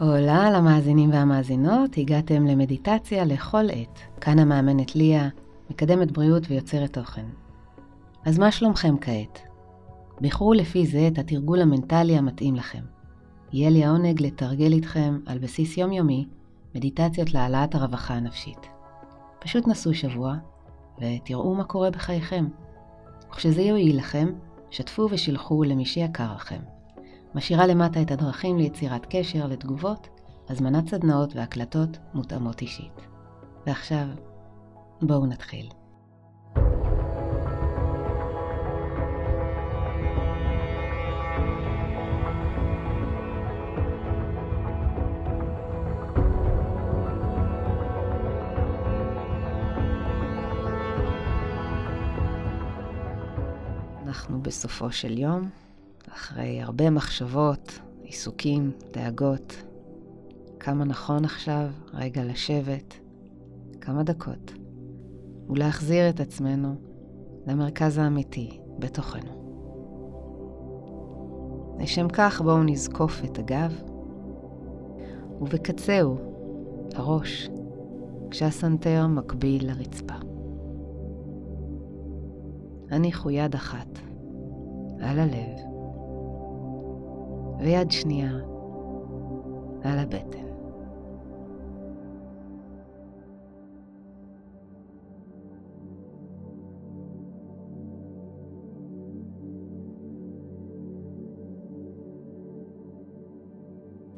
הולה למאזינים והמאזינות, הגעתם למדיטציה לכל עת. כאן המאמנת ליה, מקדמת בריאות ויוצרת תוכן. אז מה שלומכם כעת? בחרו לפי זה את התרגול המנטלי המתאים לכם. יהיה לי העונג לתרגל איתכם על בסיס יומיומי מדיטציות להעלאת הרווחה הנפשית. פשוט נסו שבוע ותראו מה קורה בחייכם. וכשזה יועיל לכם, שתפו ושילחו למי שיקר לכם. משאירה למטה את הדרכים ליצירת קשר, לתגובות, הזמנת סדנאות והקלטות מותאמות אישית. ועכשיו, בואו נתחיל. אנחנו בסופו של יום, אחרי הרבה מחשבות, עיסוקים, דאגות. כמה נכון עכשיו רגע לשבת, כמה דקות, ולהחזיר את עצמנו למרכז האמיתי בתוכנו. לשם כך בואו נזקוף את הגב, ובקצהו, הראש, כשהסנטר מקביל לרצפה. הניחו יד אחת על הלב, ויד שנייה על הבטן.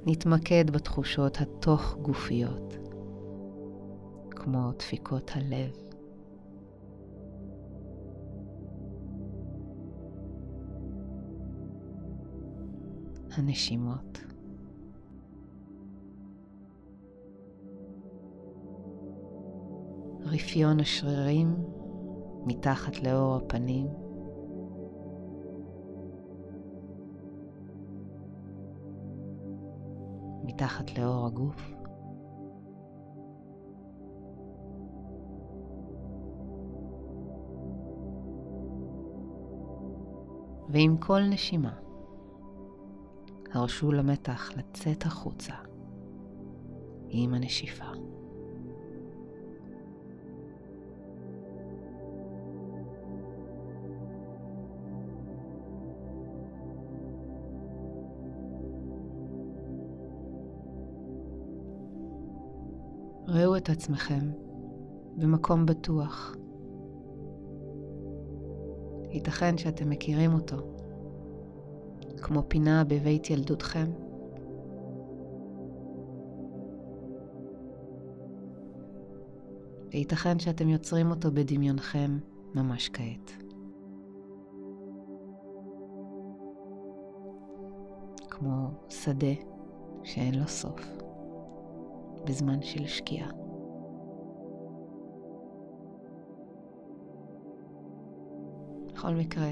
נתמקד בתחושות התוך-גופיות, כמו דפיקות הלב, הנשימות. רפיון השרירים מתחת לאור הפנים. מתחת לאור הגוף. ועם כל נשימה הרשו למתח לצאת החוצה עם הנשיפה. ראו את עצמכם במקום בטוח. ייתכן שאתם מכירים אותו כמו פינה בבית ילדותכם. וייתכן שאתם יוצרים אותו בדמיונכם ממש כעת. כמו שדה שאין לו סוף, בזמן של שקיעה. בכל מקרה,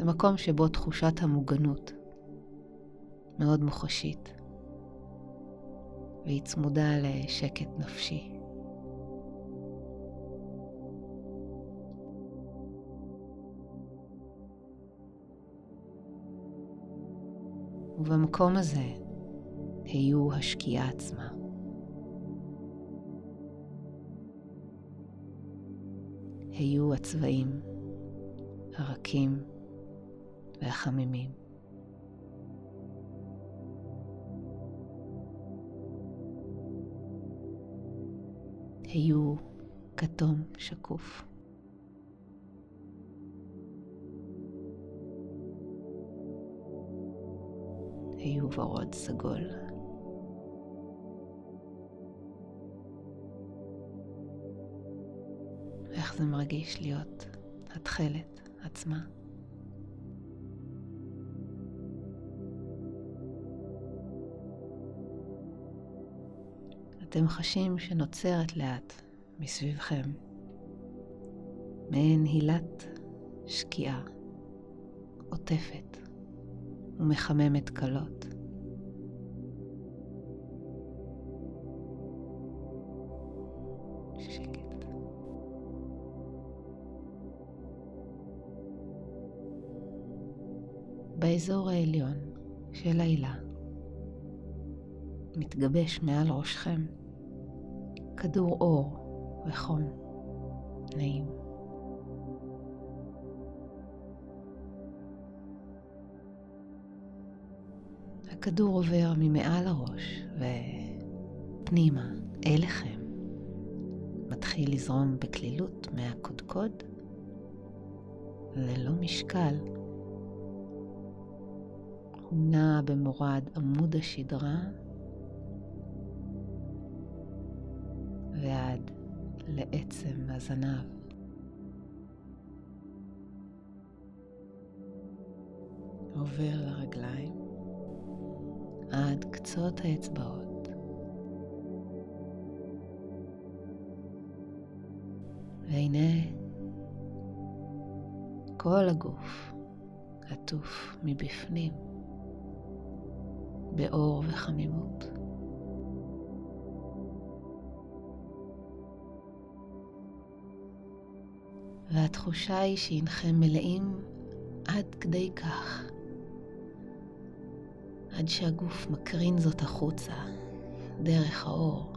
זה מקום שבו תחושת המוגנות מאוד מוחשית, והיא צמודה לשקט נפשי. ובמקום הזה היו השקיעה עצמה. היו הצבעים הרכים והחמימים. היו כתום שקוף. היו ורוד סגול. איך זה מרגיש להיות התכלת עצמה. אתם חשים שנוצרת לאט מסביבכם מעין הילת שקיעה, עוטפת ומחממת קלות. באזור העליון של העילה מתגבש מעל ראשכם. כדור אור וחום נעים. הכדור עובר ממעל הראש ופנימה אליכם. מתחיל לזרום בקלילות מהקודקוד ללא משקל. הוא נע במורד עמוד השדרה לעצם הזנב. עובר לרגליים עד קצות האצבעות. והנה כל הגוף עטוף מבפנים באור וחמימות. והתחושה היא שהנכם מלאים עד כדי כך, עד שהגוף מקרין זאת החוצה, דרך האור.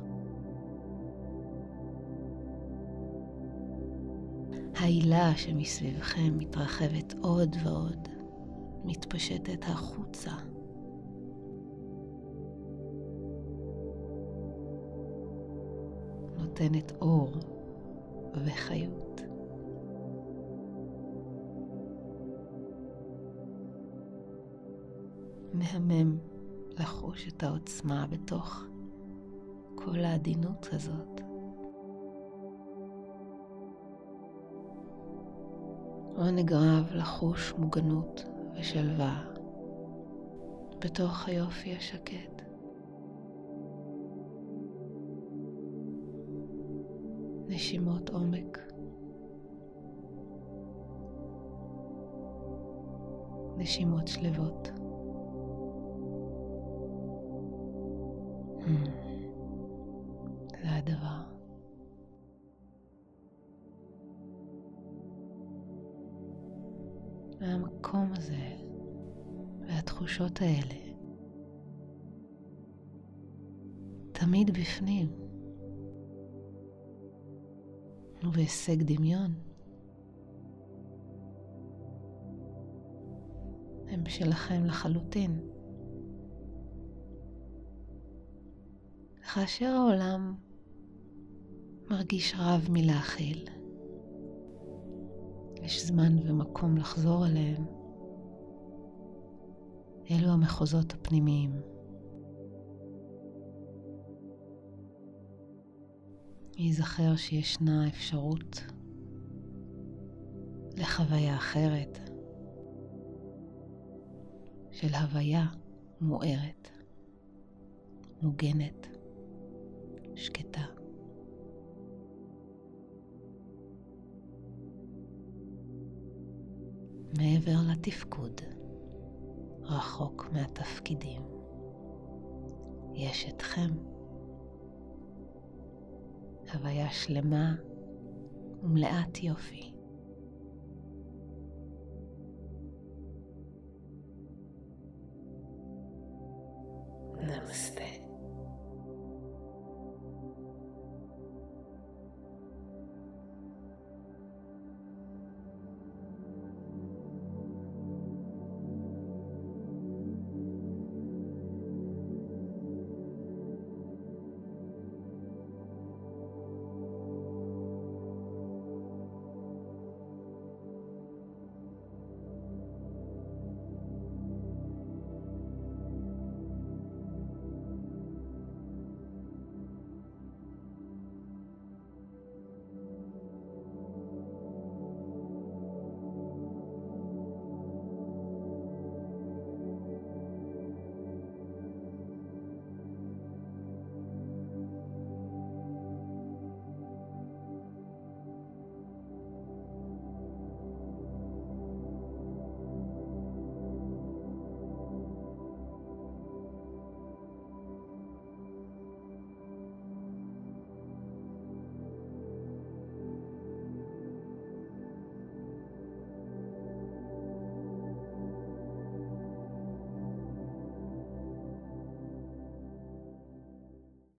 ההילה שמסביבכם מתרחבת עוד ועוד, מתפשטת החוצה. נותנת אור וחיות. מהמם לחוש את העוצמה בתוך כל העדינות הזאת. עונג רב לחוש מוגנות ושלווה בתוך היופי השקט. נשימות עומק. נשימות שלוות. הדבר. והמקום הזה והתחושות האלה תמיד בפנים ובהישג דמיון הם שלכם לחלוטין. כאשר העולם מרגיש רב מלהכיל, יש זמן ומקום לחזור אליהם. אלו המחוזות הפנימיים. ייזכר שישנה אפשרות לחוויה אחרת, של הוויה מוארת, מוגנת, שקטה. מעבר לתפקוד, רחוק מהתפקידים, יש אתכם. הוויה שלמה ומלאת יופי. נמסטה.